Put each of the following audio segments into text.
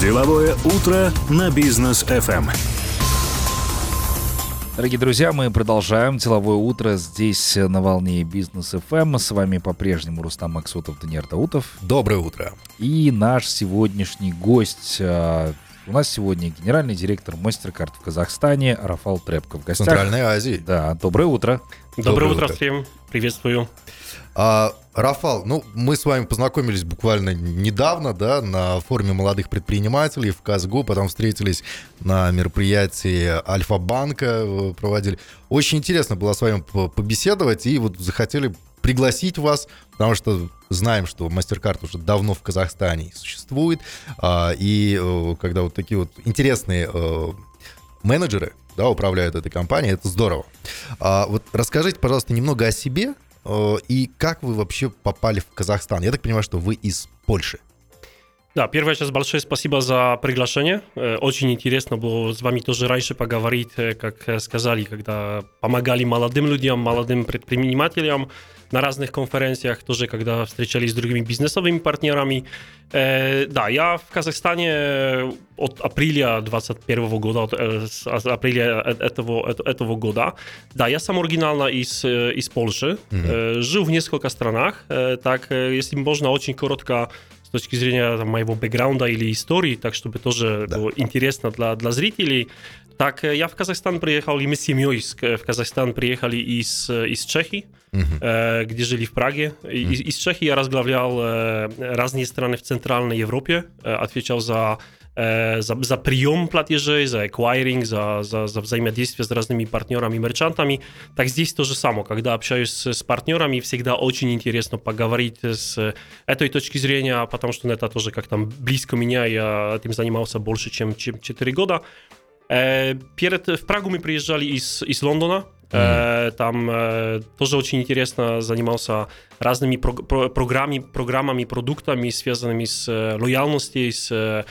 Деловое утро на бизнес FM. Дорогие друзья, мы продолжаем деловое утро здесь на волне бизнес FM. С вами по-прежнему Рустам Максутов, Даниил Даутов. Доброе утро. И наш сегодняшний гость а, у нас сегодня генеральный директор MasterCard в Казахстане Рафал Трепко в гостях. Центральной Азии. Да, доброе утро. Доброе, доброе утро всем. Приветствую. А, Рафал, ну, мы с вами познакомились буквально недавно, да, на форуме молодых предпринимателей в Казгу, потом встретились на мероприятии Альфа-банка, э, проводили. Очень интересно было с вами побеседовать, и вот захотели пригласить вас, потому что знаем, что MasterCard уже давно в Казахстане существует, а, и э, когда вот такие вот интересные э, менеджеры, да, управляют этой компанией, это здорово. А, вот расскажите, пожалуйста, немного о себе, и как вы вообще попали в Казахстан? Я так понимаю, что вы из Польши. Да, первое, сейчас большое спасибо за приглашение. Э, очень интересно было с вами тоже раньше поговорить, э, как сказали, когда помогали молодым людям, молодым предпринимателям на разных конференциях, тоже когда встречались с другими бизнесовыми партнерами. Э, да, я в Казахстане от апреля 21 года, от, э, с апреля этого, этого года. Да, я сам оригинально из, из Польши. Mm-hmm. Э, жил в нескольких странах. Э, так, если можно, очень коротко с точки зрения там, моего бэкграунда или истории, так чтобы тоже да. было интересно для, для зрителей. Так, я в Казахстан приехал, и мы с семьей в Казахстан приехали из, из Чехии uh-huh. где жили в Праге. Uh-huh. Из, из Чехии я разглавлял разные страны в Центральной Европе, отвечал за за, за прием платежей, за acquiring, за, за, за взаимодействие с разными партнерами и мерчантами. Так здесь то же самое. Когда общаюсь с, с партнерами, всегда очень интересно поговорить с этой точки зрения, потому что это тоже как там близко меня, я этим занимался больше, чем, чем 4 года. Перед, в Прагу мы приезжали из, из Лондона, Mm. Там тоже очень интересно занимался разными про про программами, программами, продуктами, связанными с лояльностью, с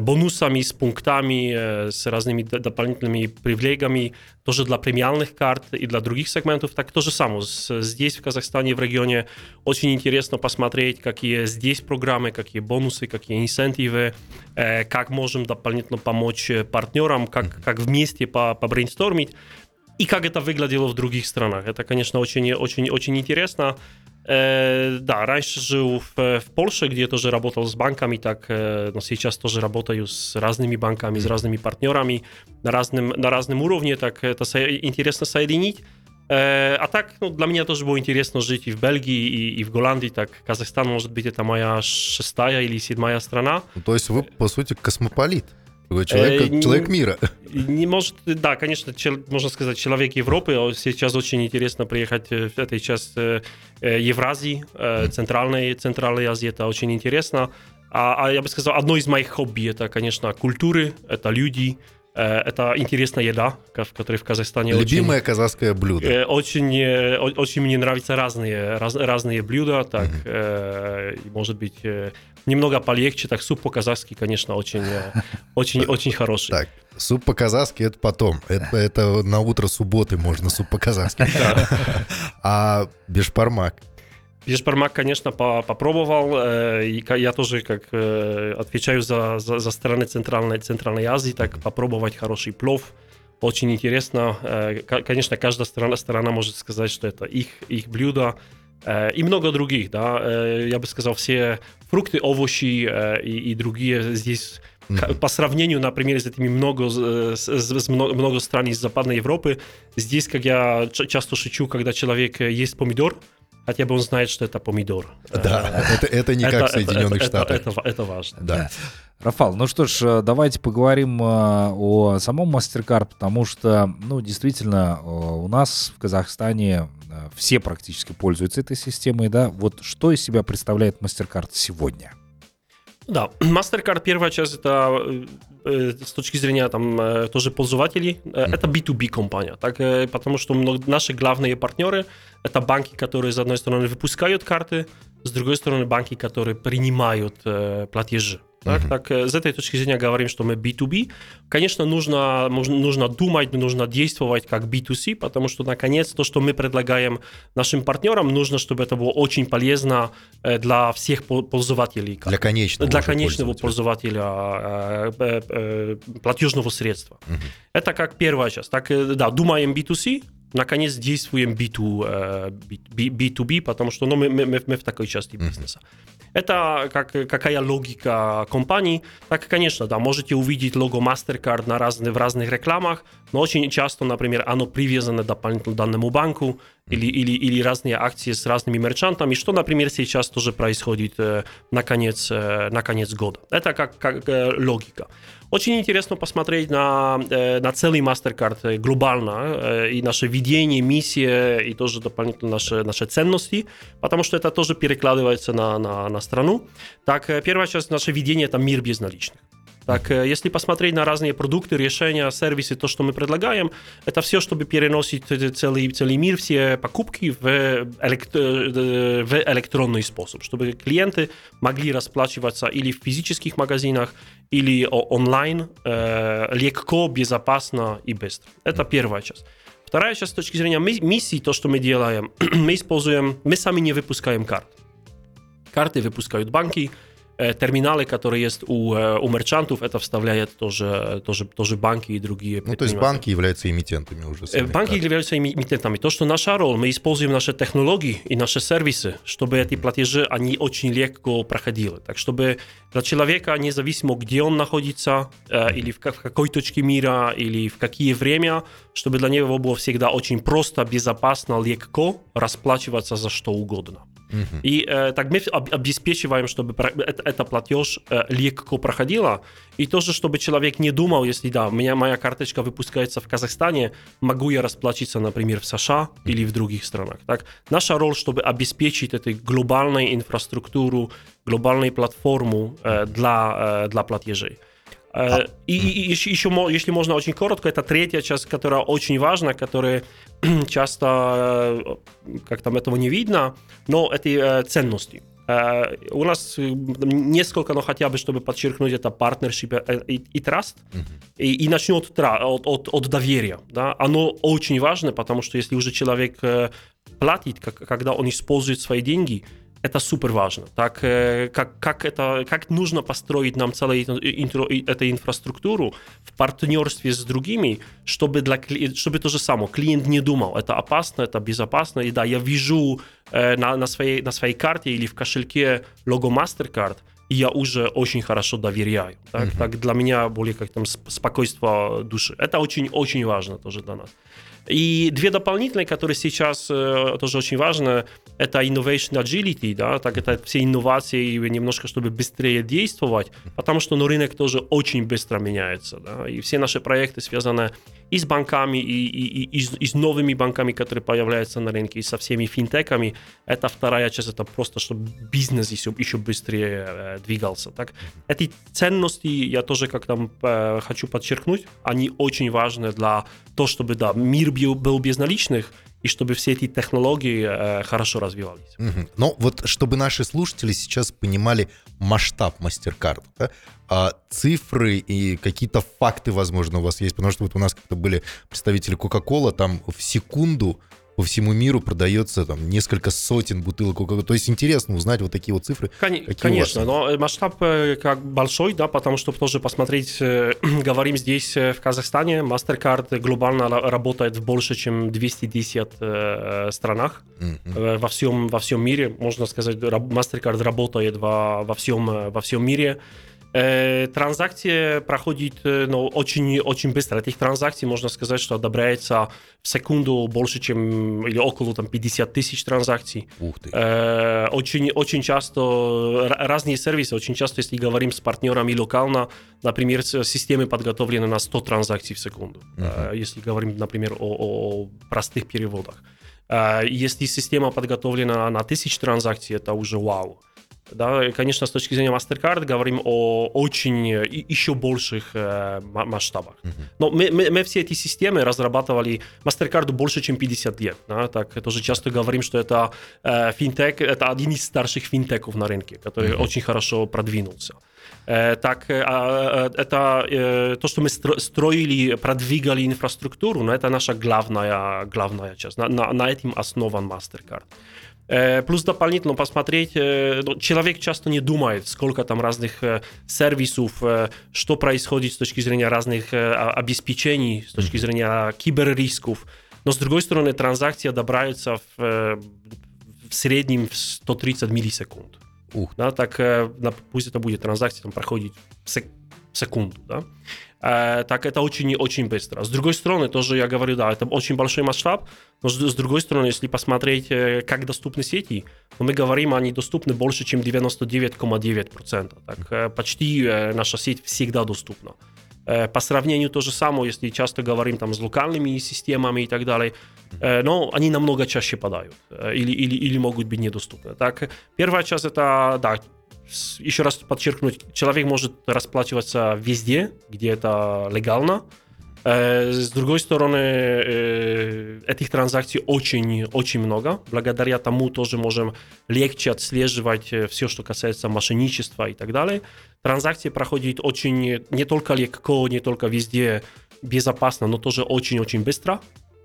бонусами, с пунктами, с разными дополнительными привилегиями, тоже для премиальных карт и для других сегментов. Так то же самое. Здесь, в Казахстане, в регионе, очень интересно посмотреть, какие здесь программы, какие бонусы, какие инцентивы, как можем дополнительно помочь партнерам, как, как вместе побрейнстормить и как это выглядело в других странах. Это, конечно, очень, очень, очень интересно. Э, да, раньше жил в, в Польше, где тоже работал с банками, так, э, но сейчас тоже работаю с разными банками, с разными партнерами на разном, на разном уровне, так это со, интересно соединить. Э, а так, ну, для меня тоже было интересно жить и в Бельгии, и, и в Голландии, так Казахстан, может быть, это моя шестая или седьмая страна. Ну, то есть вы, по сути, космополит? Человек, э, человек мира. Не может, да, конечно, чел, можно сказать, человек Европы. Сейчас очень интересно приехать в этой части э, Евразии, э, центральной, центральной Азии. Это очень интересно. А, а я бы сказал, одно из моих хобби это, конечно, культуры, это люди, Э, это интересная еда, которая в Казахстане Любимое очень, казахское блюдо. Э, очень, э, очень мне нравятся разные, раз, разные блюда, так, mm-hmm. может быть, немного полегче, так суп по-казахски, конечно, очень, очень, очень хороший. Так, суп по-казахски это потом, это, это на утро субботы можно суп по-казахски. А бешпармак? Бешбармак, конечно, по попробовал. Э, я тоже как э, отвечаю за, за, за страны Центральной, Центральной Азии, так попробовать хороший плов. Очень интересно. Э, конечно, каждая страна, страна может сказать, что это их, их блюдо. И много других, да. Я бы сказал, все фрукты, овощи и, и другие здесь Mm-hmm. По сравнению, например, с этими много, с, с много, много стран из Западной Европы, здесь, как я часто шучу, когда человек ест помидор, хотя бы он знает, что это помидор. Да, это, это не как в Соединенных это, Штатах. Это, это, это важно. Да. Рафал, ну что ж, э, давайте поговорим э, о самом MasterCard, потому что, ну, действительно, э, у нас в Казахстане все практически пользуются этой системой, да. Вот что из себя представляет MasterCard сегодня? Да, MasterCard первая часть это э, с точки зрения там э, тоже пользователей, э, это B2B компания, так, потому что наши главные партнеры это банки, которые с одной стороны выпускают карты, с другой стороны банки, которые принимают платежи. Так, так, с этой точки зрения говорим, что мы B2B. Конечно, нужно, нужно думать, нужно действовать как B2C, потому что, наконец, то, что мы предлагаем нашим партнерам, нужно, чтобы это было очень полезно для всех пользователей. Для конечного Для конечного пользователя платежного средства. Угу. Это как первая часть. Так, да, думаем B2C, наконец действуем B2, B2B, потому что ну, мы, мы, мы в такой части бизнеса. Это как, какая логика компании. Так, конечно, да, можете увидеть лого MasterCard на разные, в разных рекламах, но очень часто, например, оно привязано дополнительно данному банку или, или, или разные акции с разными мерчантами, что, например, сейчас тоже происходит э, на, конец, э, на конец года. Это как, как э, логика. Очень интересно посмотреть на, э, на целый MasterCard э, глобально э, и наше видение, миссия и тоже дополнительно наши, наши ценности, потому что это тоже перекладывается на, на, на страну. Так, первая часть наше видение – это мир безналичных. Так, если посмотреть на разные продукты, решения, сервисы, то, что мы предлагаем, это все, чтобы переносить целый, целый мир, все покупки в, элект... в электронный способ, чтобы клиенты могли расплачиваться или в физических магазинах, или онлайн э, легко, безопасно и быстро. Это первая часть. Вторая часть с точки зрения миссии, то, что мы делаем, мы используем, мы сами не выпускаем карт. Карты выпускают банки, Э, терминалы, которые есть у, у мерчантов, это вставляет тоже, тоже, тоже банки и другие Ну, то есть банки являются эмитентами уже. Э, банки карт. являются эмитентами. То, что наша роль, мы используем наши технологии и наши сервисы, чтобы эти платежи, они очень легко проходили. Так, чтобы для человека, независимо, где он находится, или в, в какой точке мира, или в какие время, чтобы для него было всегда очень просто, безопасно, легко расплачиваться за что угодно. Uh-huh. И э, так мы обеспечиваем, чтобы это, это платеж э, легко проходило, и тоже, чтобы человек не думал, если да, у меня моя карточка выпускается в Казахстане, могу я расплатиться, например, в США или в других странах. Так, наша роль, чтобы обеспечить эту глобальную инфраструктуру, глобальную платформу э, для, э, для платежей. А, и, и, и еще, если можно очень коротко, это третья часть, которая очень важна, которая часто э, как там этого не видно, но это э, ценности. Э, у нас несколько, но хотя бы, чтобы подчеркнуть, это партнершип и, и траст. Uh-huh. И, и начнет от, от, от доверия. Да? Оно очень важно, потому что если уже человек платит, как, когда он использует свои деньги, это супер важно. Так, как, как, это, как нужно построить нам целую интро, эту инфраструктуру в партнерстве с другими, чтобы, для, чтобы то же самое, клиент не думал, это опасно, это безопасно, и да, я вижу э, на, на, своей, на своей карте или в кошельке лого MasterCard, и я уже очень хорошо доверяю. Так, uh-huh. так для меня более как там спокойство души. Это очень-очень важно тоже для нас. И две дополнительные, которые сейчас э, тоже очень важны, это innovation agility, да, так это все инновации немножко, чтобы быстрее действовать, потому что ну, рынок тоже очень быстро меняется, да, и все наши проекты связаны и с банками, и, и, и, и с новыми банками, которые появляются на рынке, и со всеми финтеками. Это вторая часть, это просто, чтобы бизнес еще, еще быстрее э, двигался. Так? Эти ценности, я тоже как там э, хочу подчеркнуть, они очень важны для того, чтобы да, мир был, был безналичных, и чтобы все эти технологии э, хорошо развивались. Угу. Но вот чтобы наши слушатели сейчас понимали масштаб MasterCard, да? а цифры и какие-то факты, возможно, у вас есть, потому что вот у нас как-то были представители Coca-Cola, там в секунду по всему миру продается там несколько сотен бутылок кока То есть интересно узнать вот такие вот цифры. Кон- конечно, но масштаб э, как большой, да, потому что тоже посмотреть, э, говорим здесь э, в Казахстане, MasterCard глобально работает в больше, чем 210 э, странах mm-hmm. во, всем, во всем мире. Можно сказать, MasterCard работает во, во, всем, во всем мире. E, transakcje проходят no, очень, очень быстро. Этих транзакций можно сказать, что одобряется в секунду больше, чем или около там, 50 тысяч транзакций. Ух ты. Э, очень, очень часто разные сервисы, очень часто, если говорим с партнерами локально, например, системы подготовлены на 100 транзакций в секунду. Uh-huh. Э, если говорим, например, о, о простых переводах. Э, если система подготовлена на 1000 транзакций, это уже вау. Да, и, конечно, с точки зрения MasterCard говорим о очень еще больших э, масштабах. Uh-huh. Но мы, мы, мы все эти системы разрабатывали MasterCard больше, чем 50 лет. Да, так тоже часто говорим, что это э, финтех, это один из старших финтеков на рынке, который uh-huh. очень хорошо продвинулся. Так, это то, что мы строили, продвигали инфраструктуру, но это наша главная, главная часть. На, на, на этом основан MasterCard. Плюс дополнительно посмотреть, человек часто не думает, сколько там разных сервисов, что происходит с точки зрения разных обеспечений, с точки зрения киберрисков. Но с другой стороны, транзакции одобряются в, в среднем в 130 миллисекунд. Ух. Да, так пусть это будет транзакция, там проходит сек секунду. Да? Э, так это очень-очень быстро. С другой стороны, тоже я говорю, да, это очень большой масштаб, но с, с другой стороны, если посмотреть, э, как доступны сети, то мы говорим, они доступны больше, чем 99,9%. Так, э, почти наша сеть всегда доступна. По сравнению то же самое, если часто говорим там с локальными системами и так далее, но они намного чаще падают или, или, или могут быть недоступны. Так, первая часть это, да, еще раз подчеркнуть, человек может расплачиваться везде, где это легально. Э, с другой стороны, э, этих транзакций очень, очень много. Благодаря тому тоже можем легче отслеживать э, все, что касается мошенничества и так далее. Транзакции проходят очень не только легко, не только везде безопасно, но тоже очень-очень быстро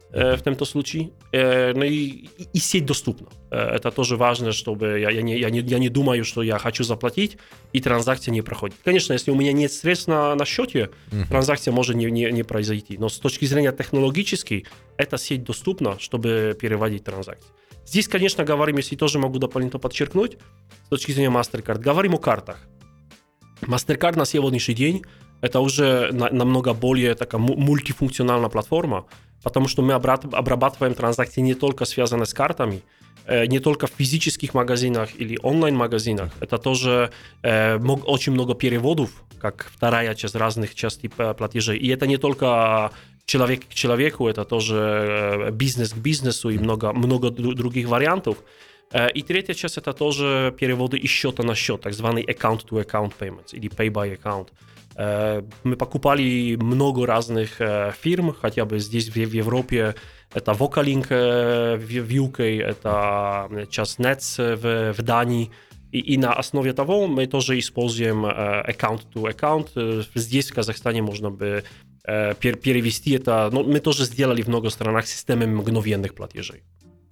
в этом случае. Ну и, и сеть доступна. Это тоже важно, чтобы я, я, не, я, не, я не думаю, что я хочу заплатить, и транзакция не проходит. Конечно, если у меня нет средств на, на счете, uh-huh. транзакция может не, не, не произойти. Но с точки зрения технологической, эта сеть доступна, чтобы переводить транзакции. Здесь, конечно, говорим, если тоже могу дополнительно подчеркнуть, с точки зрения MasterCard, говорим о картах. MasterCard на сегодняшний день это уже на, намного более такая мультифункциональная платформа, потому что мы обрабатываем транзакции не только связанные с картами, э, не только в физических магазинах или онлайн-магазинах. Это тоже э, очень много переводов, как вторая часть разных частей платежей. И это не только человек к человеку, это тоже э, бизнес к бизнесу и много, много других вариантов. И третья часть это тоже переводы из счета на счет, так званый account-to-account payments или pay-by-account. Мы покупали много разных фирм, хотя бы здесь в Европе это Vocalink в UK, это сейчас Nets в, в Дании. И, и на основе того мы тоже используем account-to-account. Здесь в Казахстане можно бы перевести это. Но мы тоже сделали в многих странах системы мгновенных платежей.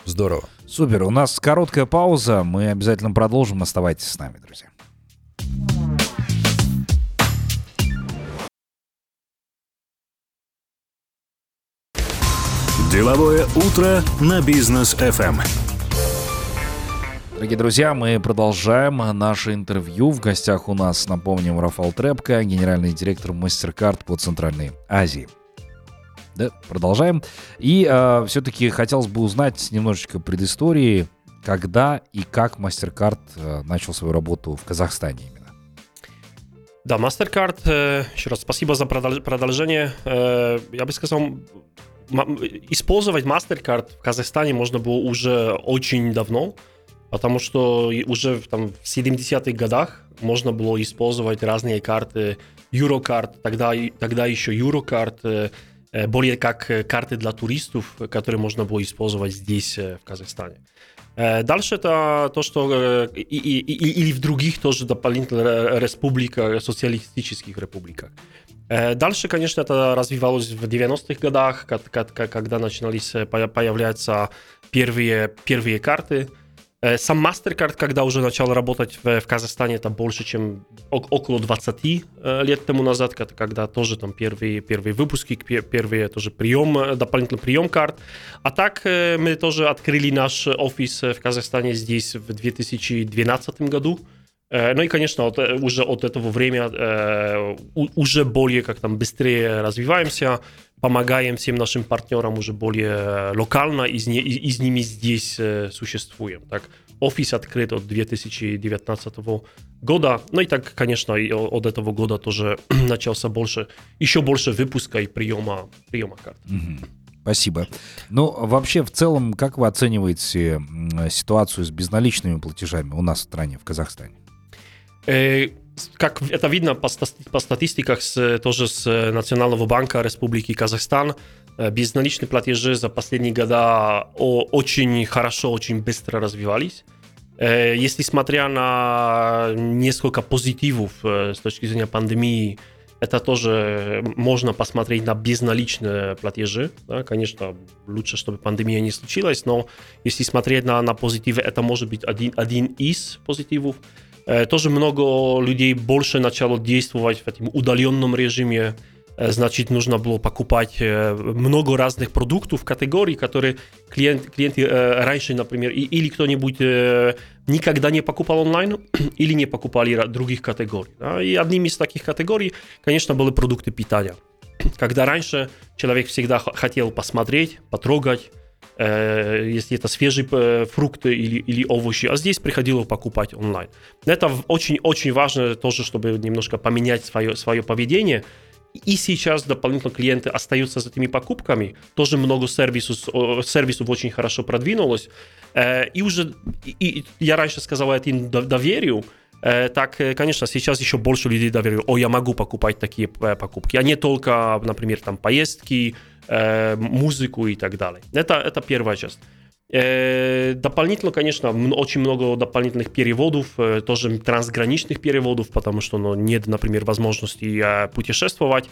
Здорово. Супер. У нас короткая пауза. Мы обязательно продолжим. Оставайтесь с нами, друзья. Деловое утро на бизнес FM. Дорогие друзья, мы продолжаем наше интервью. В гостях у нас, напомним, Рафал Трепко, генеральный директор MasterCard по Центральной Азии. Да, продолжаем. И э, все-таки хотелось бы узнать немножечко предыстории, когда и как MasterCard э, начал свою работу в Казахстане именно. Да, MasterCard, э, еще раз спасибо за продолжение. Э, я бы сказал, использовать MasterCard в Казахстане можно было уже очень давно, потому что уже там, в 70-х годах можно было использовать разные карты, Eurocard, тогда, тогда еще Eurocard, э, э, более как карты для туристов, которые можно было использовать здесь, э, в Казахстане. Дальше это то, что и, и, и, или в других тоже дополнительно республиках, социалистических республиках. Э, дальше, конечно, это развивалось в 90-х годах, когда начинались э, появляться первые, первые карты. Э, сам MasterCard, когда уже начал работать в, в Казахстане, это больше, чем около 20 лет тому назад, когда тоже там первые, первые выпуски, первые тоже прием, дополнительный прием карт. А так мы тоже открыли наш офис в Казахстане здесь в 2012 году. Э, ну и, конечно, от, э, уже от этого времени э, уже более как там быстрее развиваемся, помогаем всем нашим партнерам уже более локально, и с, и с ними здесь существуем. Так, офис открыт от 2019 года. Ну и так, конечно, и от этого года тоже начался больше, еще больше выпуска и приема, приема карт. Спасибо. Ну, вообще, в целом, как вы оцениваете ситуацию с безналичными платежами у нас в стране, в Казахстане? Э, как это видно по, по статистиках с, тоже с Национального банка Республики Казахстан, э, безналичные платежи за последние года очень хорошо, очень быстро развивались. Если смотря на несколько позитивов с точки зрения пандемии, это тоже можно посмотреть на безналичные платежи. Да, конечно, лучше, чтобы пандемия не случилась, но если смотреть на, на позитивы, это может быть один, один из позитивов. Э, тоже много людей больше начало действовать в этом удаленном режиме. Э, значит, нужно было покупать э, много разных продуктов, категорий, которые клиент, клиенты э, раньше, например, или кто-нибудь никогда не покупал онлайн, или не покупали других категорий. И одним из таких категорий, конечно, были продукты питания. Когда раньше человек всегда хотел посмотреть, потрогать, если это свежие фрукты или, или овощи, а здесь приходило покупать онлайн. Это очень-очень важно тоже, чтобы немножко поменять свое, свое поведение – и сейчас дополнительно клиенты остаются за этими покупками. Тоже много сервисов, сервисов очень хорошо продвинулось. Э, и уже, и я раньше сказал этим доверию, э, так, э, конечно, сейчас еще больше людей доверяют, о, я могу покупать такие покупки, а не только, например, там поездки, музыку и так далее. Это, это первая часть. Э, дополнительно, конечно, очень много дополнительных переводов, э, тоже трансграничных переводов, потому что ну, нет, например, возможности э, путешествовать.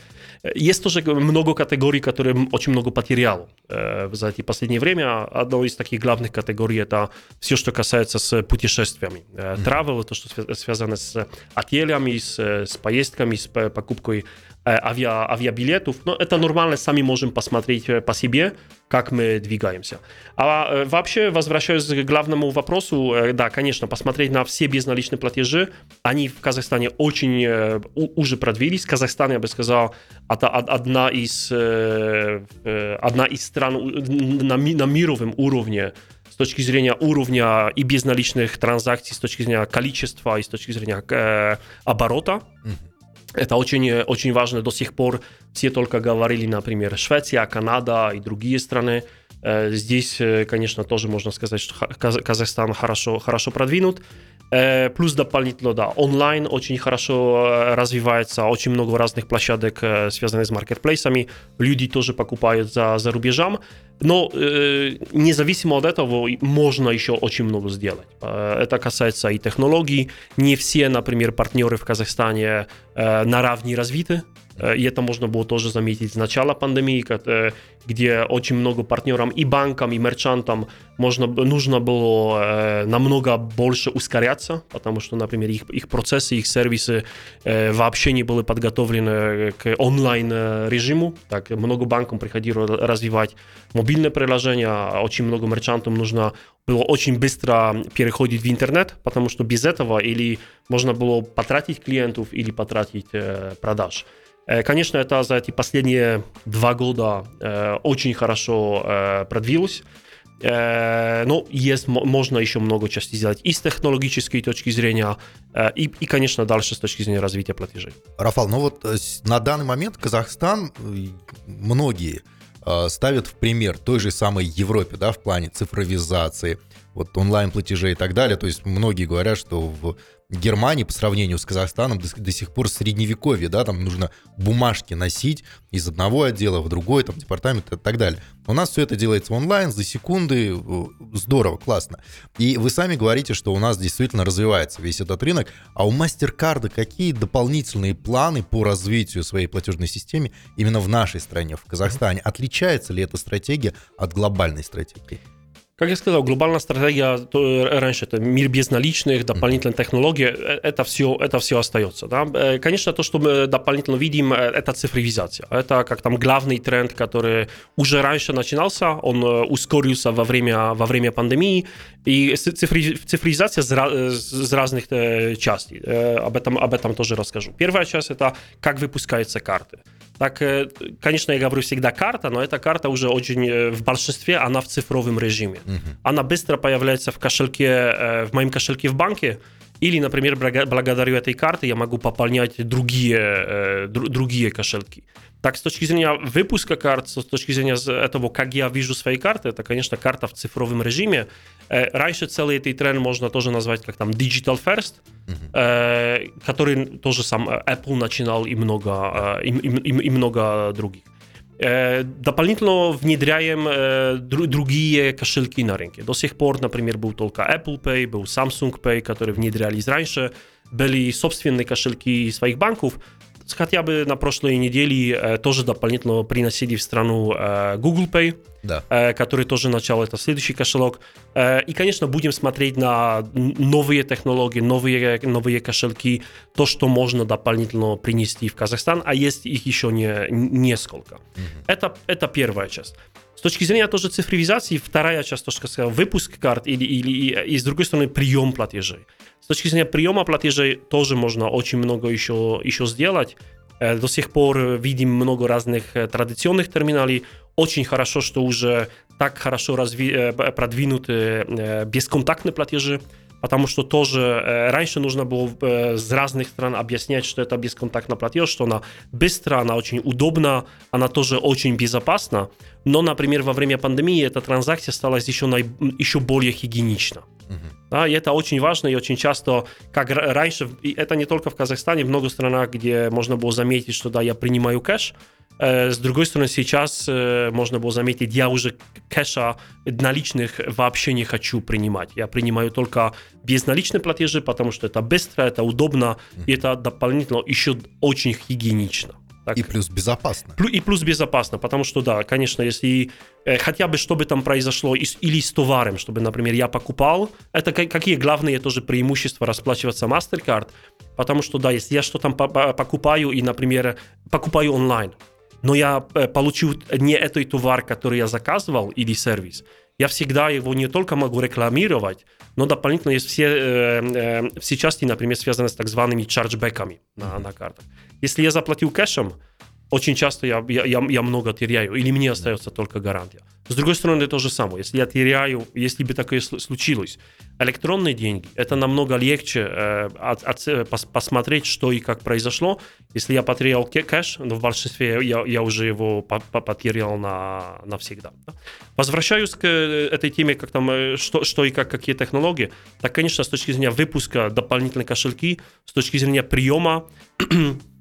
Есть тоже много категорий, которые очень много потерял за эти последнее время. Одна из таких главных категорий это все, что касается с путешествиями. Travel, то, что связано с отелями, с, с поездками, с покупкой авиа, авиабилетов. Но это нормально, сами можем посмотреть по себе, как мы двигаемся. А вообще, возвращаясь к главному вопросу, да, конечно, посмотреть на все безналичные платежи, они в Казахстане очень уже продвинулись. Казахстан, я бы сказал, это одна из, одна из стран на, на мировом уровне с точки зрения уровня и безналичных транзакций, с точки зрения количества и с точки зрения э, оборота. Mm-hmm. Это очень, очень важно. До сих пор все только говорили, например, Швеция, Канада и другие страны. Э, здесь, э, конечно, тоже можно сказать, что Казахстан хорошо, хорошо продвинут. Э, плюс дополнительно, да, онлайн очень хорошо развивается, очень много разных площадок, связанных с маркетплейсами. Люди тоже покупают за, за рубежом. Но э, независимо от этого можно еще очень много сделать. Это касается и технологий. Не все, например, партнеры в Казахстане э, на равне развиты. Э, и это можно было тоже заметить с начала пандемии, э, где очень много партнерам и банкам, и мерчантам можно, нужно было э, намного больше ускоряться, потому что, например, их, их процессы, их сервисы вообще не были подготовлены к онлайн-режиму. Так, много банкам приходилось развивать мобильное приложение, а очень много мерчантам нужно было очень быстро переходить в интернет, потому что без этого или можно было потратить клиентов, или потратить продаж. Э, конечно, это за эти последние два года э, очень хорошо э, продвинулось. Но есть, можно еще много частей сделать и с технологической точки зрения, и, и, конечно, дальше с точки зрения развития платежей. Рафал, ну вот на данный момент Казахстан, многие ставят в пример той же самой Европе, да, в плане цифровизации, вот онлайн-платежей и так далее. То есть многие говорят, что в Германии по сравнению с Казахстаном до, до сих пор средневековье, да, там нужно бумажки носить из одного отдела в другой, там, департамент и так далее. У нас все это делается онлайн, за секунды, здорово, классно. И вы сами говорите, что у нас действительно развивается весь этот рынок, а у MasterCard какие дополнительные планы по развитию своей платежной системы именно в нашей стране, в Казахстане? Отличается ли эта стратегия от глобальной стратегии? Как я сказал, глобальная стратегия то, раньше это мир безналичных, дополнительные технологии, это все, это все остается. Да? Конечно, то, что мы дополнительно видим, это цифровизация. Это как там главный тренд, который уже раньше начинался, он ускорился во время, во время пандемии, и цифровизация с разных частей. Об этом, об этом тоже расскажу. Первая часть это как выпускаются карты. Так, э, конечно, я говорю всегда карта, но эта карта уже очень э, в большинстве, она в цифровом режиме. Uh-huh. Она быстро появляется в кошельке, э, в моем кошельке в банке, или, например, благодаря этой карте я могу пополнять другие, другие кошельки. Так, с точки зрения выпуска карт, с точки зрения этого, как я вижу свои карты, это, конечно, карта в цифровом режиме. Раньше целый этот тренд можно тоже назвать как там digital first, uh-huh. который тоже сам Apple начинал и много, и, и, и, и много других. Дополнительно внедряем другие кошельки на рынке. До сих пор, например, был только Apple Pay, был Samsung Pay, которые внедрялись раньше. Были собственные кошельки своих банков, хотя бы на прошлой неделе э, тоже дополнительно приносили в страну э, Google Pay, да. э, который тоже начал, это следующий кошелек. Э, и, конечно, будем смотреть на новые технологии, новые, новые кошельки, то, что можно дополнительно принести в Казахстан, а есть их еще не, несколько. Mm-hmm. Это, это первая часть. С точки зрения тоже цифровизации, вторая часть, то, что сказал, выпуск карт или, или, и, с другой стороны, прием платежей. С точки зрения приема платежей тоже можно очень много еще, еще сделать. Э, до сих пор видим много разных традиционных терминалей. Очень хорошо, что уже так хорошо разви... Э, продвинуты бесконтактные платежи, потому что тоже раньше нужно было с разных стран объяснять, что это бесконтактный платеж, что она быстро, она очень удобна, она тоже очень безопасна. Но, например, во время пандемии эта транзакция стала еще, най... еще более гигиенична. Да, и это очень важно, и очень часто, как раньше, и это не только в Казахстане, много странах, где можно было заметить, что да, я принимаю кэш, э, с другой стороны, сейчас э, можно было заметить, я уже кэша наличных вообще не хочу принимать. Я принимаю только безналичные платежи, потому что это быстро, это удобно, и это дополнительно еще очень гигиенично. Так. И плюс безопасно. И плюс безопасно, потому что, да, конечно, если э, хотя бы что бы там произошло, и, или с товаром, чтобы, например, я покупал, это какие главные тоже преимущества расплачиваться MasterCard, потому что, да, если я что-то покупаю и, например, покупаю онлайн, но я э, получил не этот товар, который я заказывал, или сервис, я всегда его не только могу рекламировать, но дополнительно есть все, э, э, все части, например, связаны с так зваными чарджбеками на, на картах. Если я заплатил кэшем, очень часто я, я, я много теряю, или мне остается только гарантия. С другой стороны, то же самое. Если я теряю, если бы такое случилось, электронные деньги, это намного легче э, от, от, э, пос, посмотреть, что и как произошло. Если я потерял кэш, но в большинстве я, я уже его по, по, потерял на, навсегда. Возвращаюсь к э, этой теме, как там, э, что, что и как, какие технологии. Так, конечно, с точки зрения выпуска дополнительных кошельки, с точки зрения приема,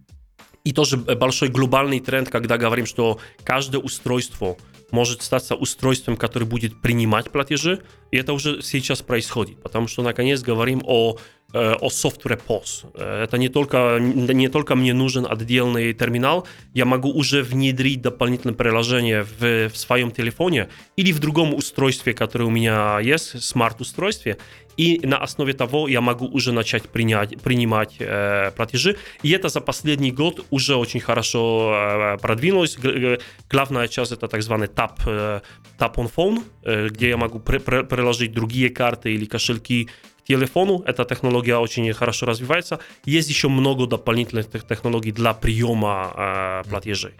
и тоже большой глобальный тренд, когда говорим, что каждое устройство может стать устройством, которое будет принимать платежи, и это уже сейчас происходит, потому что наконец говорим о о software POS. Э, это не только, не только мне нужен отдельный терминал, я могу уже внедрить дополнительное приложение в, в своем телефоне или в другом устройстве, которое у меня есть, смарт-устройстве, и на основе того я могу уже начать принять, принимать э, платежи. И это за последний год уже очень хорошо э, продвинулось. Г- главная часть это так званый tap, э, tap on phone, э, где я могу при- приложить другие карты или кошельки телефону. Эта технология очень хорошо развивается. Есть еще много дополнительных технологий для приема э, платежей.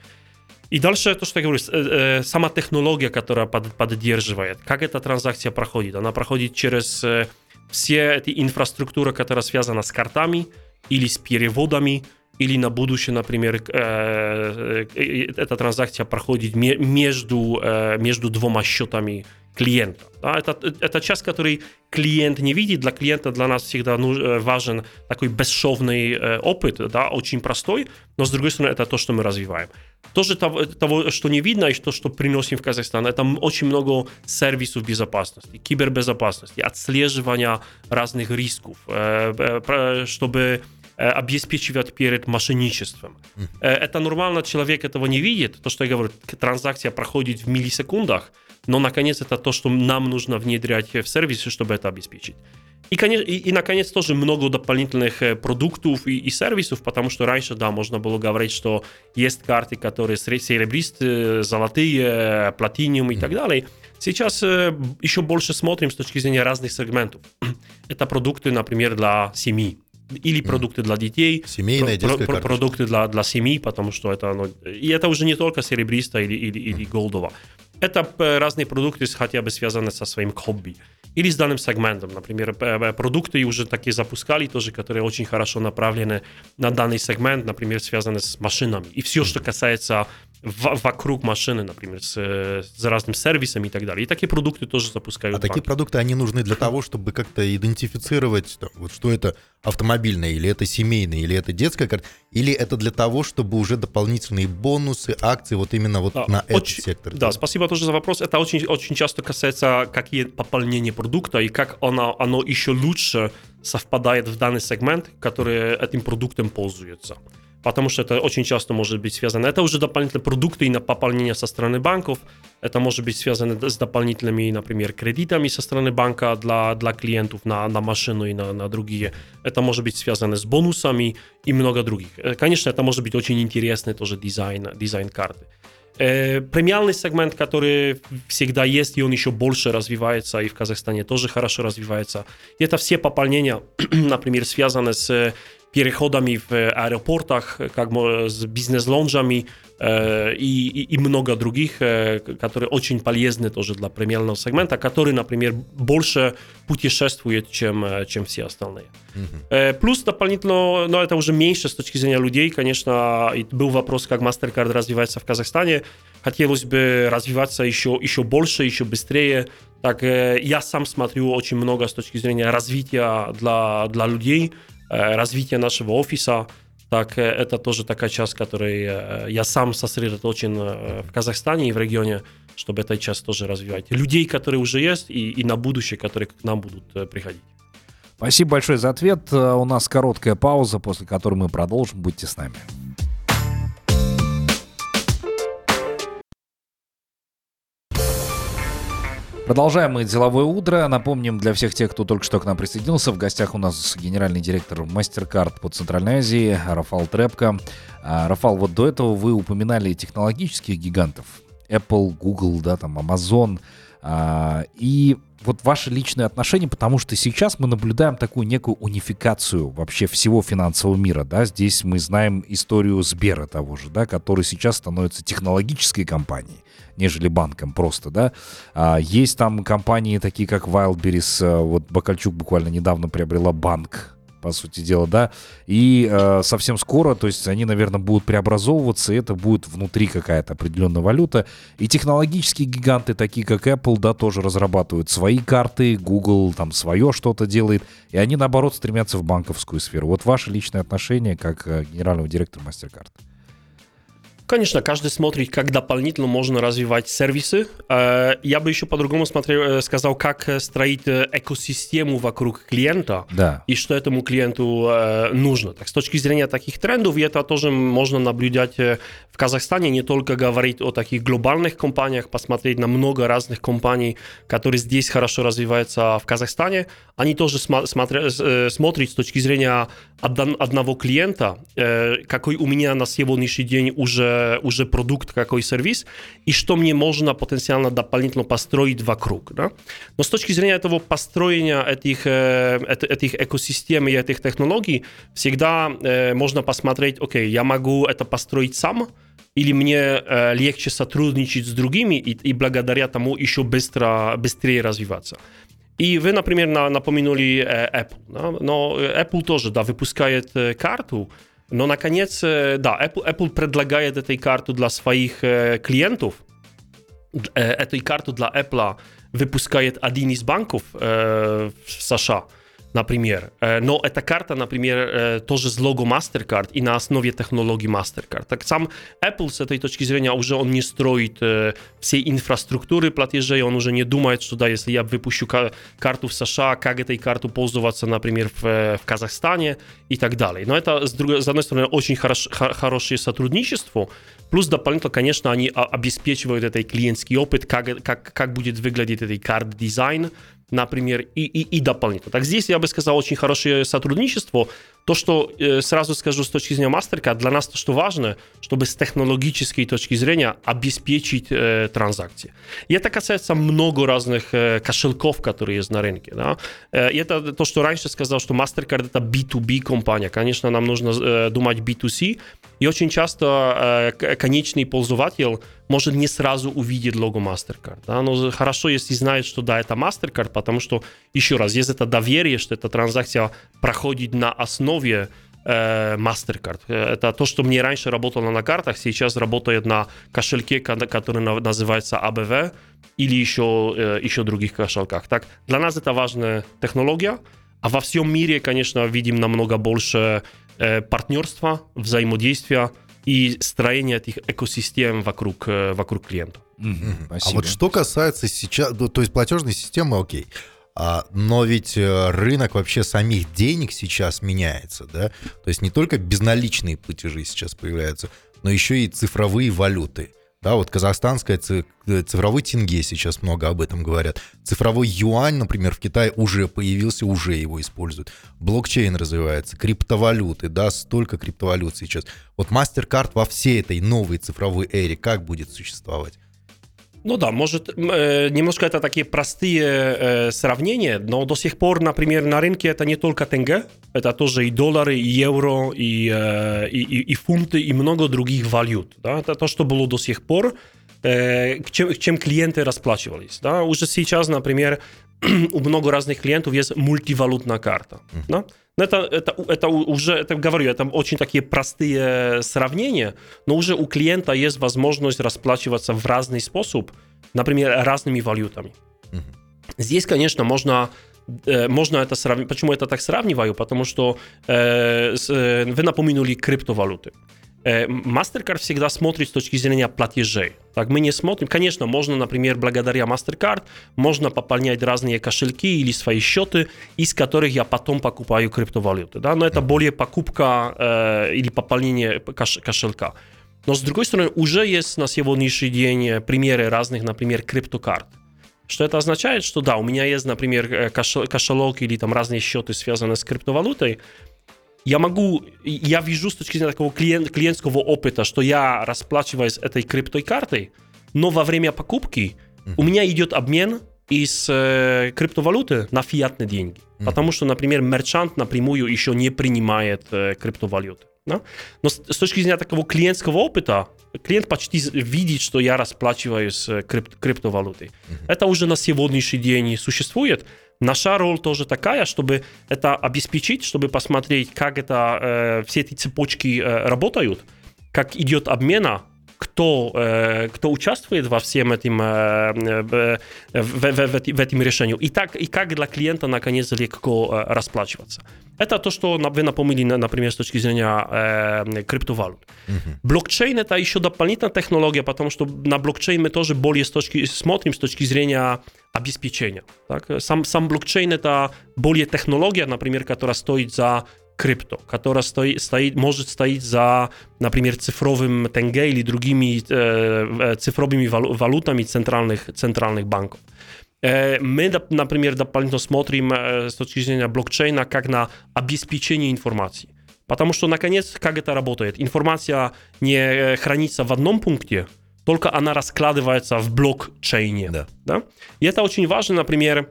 И дальше то, что я говорю, э, э, сама технология, которая под, поддерживает, как эта транзакция проходит. Она проходит через э, все эти инфраструктуры, которая связана с картами или с переводами, или на будущее, например, э, э, эта транзакция проходит между, э, между двумя счетами клиента. Да, это, это часть, который клиент не видит. Для клиента для нас всегда ну, важен такой бесшовный э, опыт, да, очень простой, но с другой стороны это то, что мы развиваем. Тоже того, того, что не видно и то, что приносим в Казахстан, это очень много сервисов безопасности, кибербезопасности, отслеживания разных рисков, э, э, чтобы обеспечивать перед мошенничеством. Это нормально, человек этого не видит. То, что я говорю, транзакция проходит в миллисекундах, но, наконец, это то, что нам нужно внедрять в сервисы, чтобы это обеспечить. И, и, и, наконец, тоже много дополнительных э, продуктов и, и сервисов, потому что раньше, да, можно было говорить, что есть карты, которые серебристые, золотые, платиниум и так далее. Сейчас э, еще больше смотрим с точки зрения разных сегментов. Это продукты, например, для семьи или продукты для детей, Семейная про, про, продукты для, для семьи, потому что это, ну, и это уже не только серебристая или, или, или голдова. Это э, разные продукты, хотя бы связаны со своим хобби. Или с данным сегментом. Например, продукты уже такие запускали, тоже, которые очень хорошо направлены на данный сегмент, например, связаны с машинами. И все, что касается в, вокруг машины, например, с, с разным сервисом и так далее. И такие продукты тоже запускают. А банки. такие продукты, они нужны для того, чтобы как-то идентифицировать, там, вот что это автомобильная, или это семейная, или это детская карта, или это для того, чтобы уже дополнительные бонусы, акции вот именно вот да, на очень, этот сектор? Да, спасибо тоже за вопрос. Это очень, очень часто касается, какие пополнения продукта и как оно, оно еще лучше совпадает в данный сегмент, который этим продуктом пользуется потому что это очень часто может быть связано. Это уже дополнительные продукты и на пополнение со стороны банков. Это может быть связано с дополнительными, например, кредитами со стороны банка для, для клиентов на, на машину и на, на другие. Это может быть связано с бонусами и много других. Э, конечно, это может быть очень интересный тоже дизайн, дизайн карты. Э, премиальный сегмент, который всегда есть, и он еще больше развивается, и в Казахстане тоже хорошо развивается. И это все пополнения, например, связаны с переходами в аэропортах, как с бизнес-лонжами э, и, и, и много других, э, которые очень полезны тоже для премиального сегмента, который, например, больше путешествует, чем, э, чем все остальные. Mm-hmm. Плюс дополнительно, но это уже меньше с точки зрения людей, конечно, был вопрос, как MasterCard развивается в Казахстане. Хотелось бы развиваться еще, еще больше, еще быстрее. Так я сам смотрю очень много с точки зрения развития для, для людей, Э, развитие нашего офиса, так э, это тоже такая часть, которой э, я сам сосредоточен в Казахстане и в регионе, чтобы эта часть тоже развивать. Людей, которые уже есть, и, и на будущее, которые к нам будут приходить. Спасибо большое за ответ. У нас короткая пауза, после которой мы продолжим. Будьте с нами. Продолжаем мы деловое утро. Напомним для всех тех, кто только что к нам присоединился, в гостях у нас генеральный директор MasterCard по Центральной Азии Рафал Трепко. А, Рафал, вот до этого вы упоминали технологических гигантов. Apple, Google, да, там, Amazon. А, и вот ваши личные отношения, потому что сейчас мы наблюдаем такую некую унификацию вообще всего финансового мира, да, здесь мы знаем историю Сбера того же, да, который сейчас становится технологической компанией, нежели банком просто, да. А, есть там компании такие, как Wildberries, э, вот Бакальчук буквально недавно приобрела банк, по сути дела, да. И э, совсем скоро, то есть они, наверное, будут преобразовываться, и это будет внутри какая-то определенная валюта. И технологические гиганты, такие как Apple, да, тоже разрабатывают свои карты, Google там свое что-то делает, и они, наоборот, стремятся в банковскую сферу. Вот ваше личное отношение как э, генерального директора MasterCard. Конечно, каждый смотрит, как дополнительно можно развивать сервисы. Э, я бы еще по-другому смотрел, э, сказал, как э, строить экосистему вокруг клиента да. и что этому клиенту нужно. Так, с точки зрения таких трендов, и это тоже можно наблюдать в Казахстане, не только говорить о таких глобальных компаниях, посмотреть на много разных компаний, которые здесь хорошо развиваются в Казахстане. Они тоже смотрят, смотрят с точки зрения одного клиента, какой у меня на сегодняшний день уже уже продукт, какой сервис, и что мне можно потенциально дополнительно построить вокруг. Да? Но с точки зрения этого построения этих, этих экосистем и этих технологий, всегда можно посмотреть, окей, я могу это построить сам, или мне э, легче сотрудничать с другими и, и благодаря тому еще быстро, быстрее развиваться. И вы, например, на, напомянули э, Apple. Да? Но Apple тоже да, выпускает э, карту, но, наконец, да, Apple, Apple предлагает этой карту для своих клиентов. Эту карту для Apple выпускает один из банков в США – например. Но эта карта, например, тоже с лого MasterCard и на основе технологии MasterCard. Так сам Apple с этой точки зрения уже он не строит всей инфраструктуры платежей, он уже не думает, что да, если я выпущу карту в США, как этой картой пользоваться, например, в, в Казахстане и так далее. Но это, с, другой, с одной стороны, очень хорош, хорошее сотрудничество, плюс дополнительно, конечно, они обеспечивают этот клиентский опыт, как, как, как будет выглядеть этот карт-дизайн, например, и, и, и дополнительно. Так здесь я бы сказал очень хорошее сотрудничество. То, что э, сразу скажу с точки зрения MasterCard, для нас то, что важно, чтобы с технологической точки зрения обеспечить э, транзакции. И это касается много разных э, кошельков, которые есть на рынке. Да? Э, и это то, что раньше сказал, что MasterCard это B2B компания. Конечно, нам нужно э, думать B2C, и очень часто э, конечный пользователь может не сразу увидеть лого MasterCard. Да? Но хорошо, если знает, что да, это MasterCard, потому что, еще раз, есть это доверие, что эта транзакция проходит на основе э, MasterCard. Это то, что мне раньше работало на картах, сейчас работает на кошельке, который называется ABV или еще, э, еще других кошельках. Так, для нас это важная технология, а во всем мире, конечно, видим намного больше э, партнерства, взаимодействия и строения этих экосистем вокруг, э, вокруг клиента. Mm-hmm. А вот что касается сейчас, то есть платежной системы, окей. А, но ведь э, рынок вообще самих денег сейчас меняется, да? То есть не только безналичные платежи сейчас появляются, но еще и цифровые валюты. Да, вот казахстанская э, цифровой тенге сейчас много об этом говорят. Цифровой юань, например, в Китае уже появился, уже его используют. Блокчейн развивается, криптовалюты, да, столько криптовалют сейчас. Вот MasterCard во всей этой новой цифровой эре как будет существовать? Ну да, может, э, немножко это такие простые э, сравнения, но до сих пор, например, на рынке это не только тенге, это тоже и доллары, и евро, и, э, и, и, и фунты, и много других валют. Да? Это то, что было до сих пор, к чем, чем клиенты расплачивались. Да? Уже сейчас, например, у много разных клиентов есть мультивалютная карта. Да? Но это, это, это уже, это говорю, это очень такие простые сравнения, но уже у клиента есть возможность расплачиваться в разный способ, например, разными валютами. Здесь, конечно, можно можно это сравнить. Почему это так сравниваю? Потому что э, вы напомянули криптовалюты. MasterCard всегда смотрит с точки зрения платежей. Так, мы не смотрим. Конечно, можно, например, благодаря MasterCard, можно пополнять разные кошельки или свои счеты, из которых я потом покупаю криптовалюты. Да? Но это более покупка э, или пополнение кош кошелька. Но с другой стороны, уже есть на сегодняшний день примеры разных, например, криптокарт. Что это означает? Что да, у меня есть, например, кошелек или там разные счеты, связанные с криптовалютой, я могу, я вижу с точки зрения такого клиент, клиентского опыта, что я расплачиваюсь этой криптой картой, но во время покупки mm-hmm. у меня идет обмен из э, криптовалюты на фиатные деньги. Mm-hmm. Потому что, например, мерчант напрямую еще не принимает э, криптовалюты. Да? Но с, с точки зрения такого клиентского опыта, клиент почти видит, что я расплачиваюсь крип, криптовалютой. Mm-hmm. Это уже на сегодняшний день существует. Наша роль тоже такая, чтобы это обеспечить, чтобы посмотреть, как это, э, все эти цепочки э, работают, как идет обмена, кто, э, кто участвует во всем этим, э, э, в, в, в, в этом решении, и, так, и как для клиента наконец легко э, расплачиваться. Это то, что вы напомнили, например, с точки зрения э, криптовалют. Uh-huh. Блокчейн это еще дополнительная технология, потому что на блокчейн мы тоже более с точки, смотрим с точки зрения обеспечения. Так? Сам, сам блокчейн это более технология, например, которая стоит за крипто, которая стоит, стоит, может стоять за, например, цифровым тенге или другими э, цифровыми валютами центральных, центральных банков. Мы, например, дополнительно смотрим с точки зрения блокчейна как на обеспечение информации. Потому что, наконец, как это работает? Информация не хранится в одном пункте, только она раскладывается в блокчейне. Да. Да? И это очень важно, например,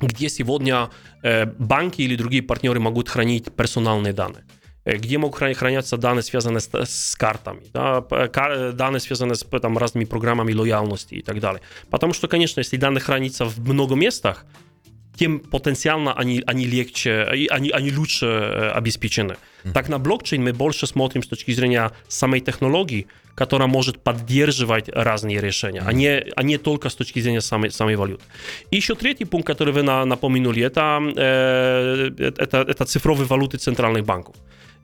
где сегодня э, банки или другие партнеры могут хранить персональные данные где могут храниться данные, связанные с, с картами, да, данные, связанные с там, разными программами лояльности и так далее. Потому что, конечно, если данные хранятся в много местах, тем потенциально они, они легче, они, они лучше обеспечены. Mm-hmm. Так на блокчейн мы больше смотрим с точки зрения самой технологии, которая может поддерживать разные решения, а, не, а не только с точки зрения самой, самой валюты. И еще третий пункт, который вы на, напомянули, это, э, это, это цифровые валюты центральных банков.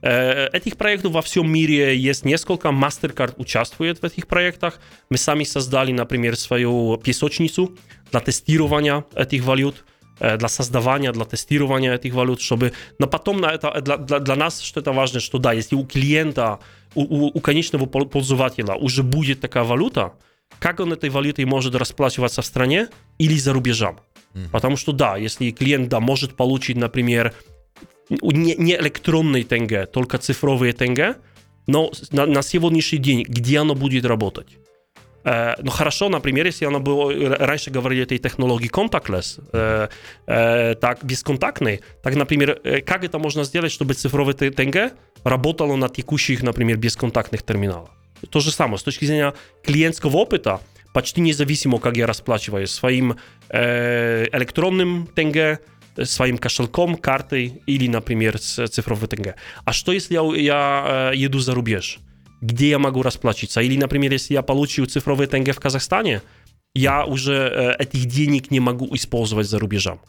Э, этих проектов во всем мире есть несколько. MasterCard участвует в этих проектах. Мы сами создали, например, свою песочницу для тестирования этих валют э, для создавания, для тестирования этих валют, чтобы... Но потом на это, для, для, для нас что это важно, что да, если у клиента, у, у, у конечного пользователя уже будет такая валюта, как он этой валютой может расплачиваться в стране или за рубежом? Mm-hmm. Потому что да, если клиент да, может получить, например, не, не электронный тенге, только цифровые тенге, но на, на сегодняшний день, где оно будет работать? Э, ну хорошо, например, если оно было, раньше говорили этой технологии contactless, э, э, так бесконтактной, так, например, э, как это можно сделать, чтобы цифровой тенге работало на текущих, например, бесконтактных терминалах? То же самое, с точки зрения клиентского опыта, почти независимо, как я расплачиваюсь своим э, электронным тенге, своим кошельком, картой или, например, с цифровой ТНГ. А что, если я, я еду за рубеж? Где я могу расплачиваться? Или, например, если я получил цифровой ТНГ в Казахстане, я уже этих денег не могу использовать за рубежом.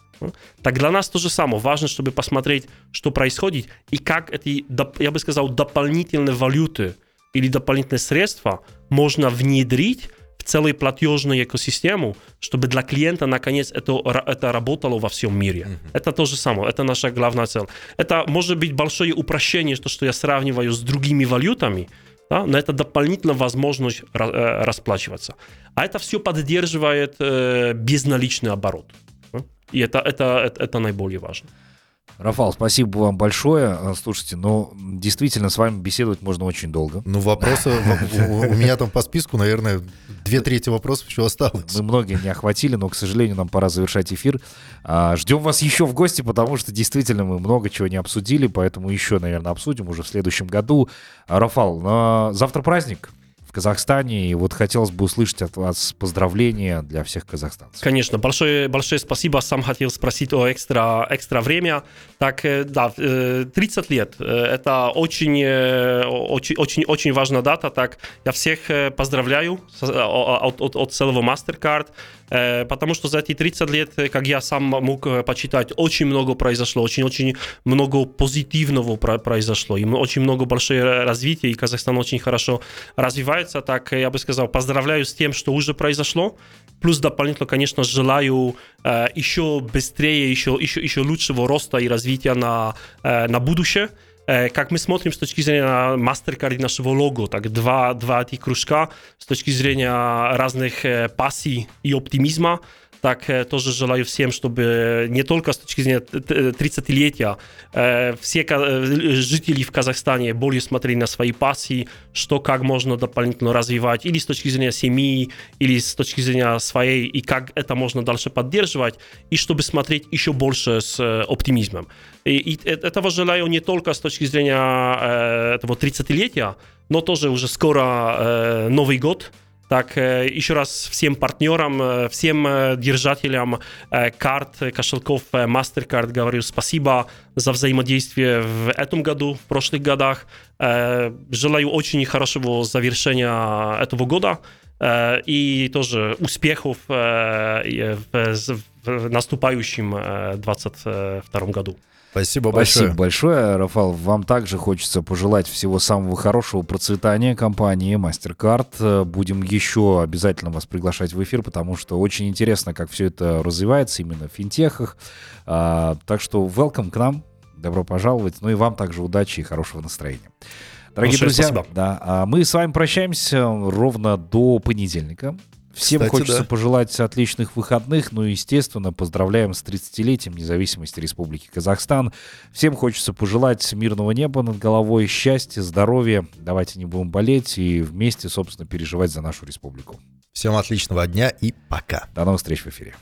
Так для нас то же самое. Важно, чтобы посмотреть, что происходит и как эти, я бы сказал, дополнительные валюты или дополнительные средства можно внедрить в целую платежную экосистему, чтобы для клиента наконец это, это работало во всем мире. Mm-hmm. Это то же самое, это наша главная цель. Это может быть большое упрощение, то, что я сравниваю с другими валютами, да, но это дополнительная возможность э, расплачиваться. А это все поддерживает э, безналичный оборот. И это, это, это, это наиболее важно. Рафал, спасибо вам большое. Э, слушайте, ну, действительно, с вами беседовать можно очень долго. Ну, вопросы... У меня там по списку, наверное, две трети вопросов еще осталось. Мы многие не охватили, но, к сожалению, нам пора завершать эфир. А, ждем вас еще в гости, потому что действительно мы много чего не обсудили, поэтому еще, наверное, обсудим уже в следующем году. Рафал, завтра праздник. Казахстане. И вот хотелось бы услышать от вас поздравления для всех казахстанцев. Конечно, большое, большое спасибо. Сам хотел спросить о экстра, экстра время. Так, э, да, 30 э, лет. Э, это очень, очень, очень, очень важная дата. Так, я всех поздравляю от, от, от целого MasterCard. Потому что за эти 30 лет, как я сам мог почитать, очень много произошло, очень-очень много позитивного произошло, и очень много большое развитие, и Казахстан очень хорошо развивается, так я бы сказал, поздравляю с тем, что уже произошло, плюс дополнительно, конечно, желаю еще быстрее, еще, еще, еще лучшего роста и развития на, на будущее, как мы смотрим с точки зрения MasterCard и нашего лого, так два, два этих кружка с точки зрения разных пассий и оптимизма, так тоже желаю всем, чтобы не только с точки зрения 30-летия все жители в Казахстане более смотрели на свои пассии, что как можно дополнительно развивать, или с точки зрения семьи, или с точки зрения своей, и как это можно дальше поддерживать, и чтобы смотреть еще больше с оптимизмом. И, и этого желаю не только с точки зрения этого 30-летия, но тоже уже скоро Новый год. Так, э, еще раз всем партнерам, э, всем э, держателям карт, кошельков MasterCard говорю спасибо за взаимодействие в этом году, в прошлых годах. Желаю очень хорошего завершения этого года и тоже успехов в наступающем 2022 году. Спасибо большое. Спасибо большое, Рафал. Вам также хочется пожелать всего самого хорошего процветания компании MasterCard. Будем еще обязательно вас приглашать в эфир, потому что очень интересно, как все это развивается именно в финтехах. А, так что welcome к нам. Добро пожаловать. Ну и вам также удачи и хорошего настроения. Дорогие Большое друзья, спасибо. да, а мы с вами прощаемся ровно до понедельника. Всем Кстати, хочется да. пожелать отличных выходных. Ну и, естественно, поздравляем с 30-летием независимости Республики Казахстан. Всем хочется пожелать мирного неба над головой, счастья, здоровья. Давайте не будем болеть и вместе, собственно, переживать за нашу республику. Всем отличного дня и пока. До новых встреч в эфире.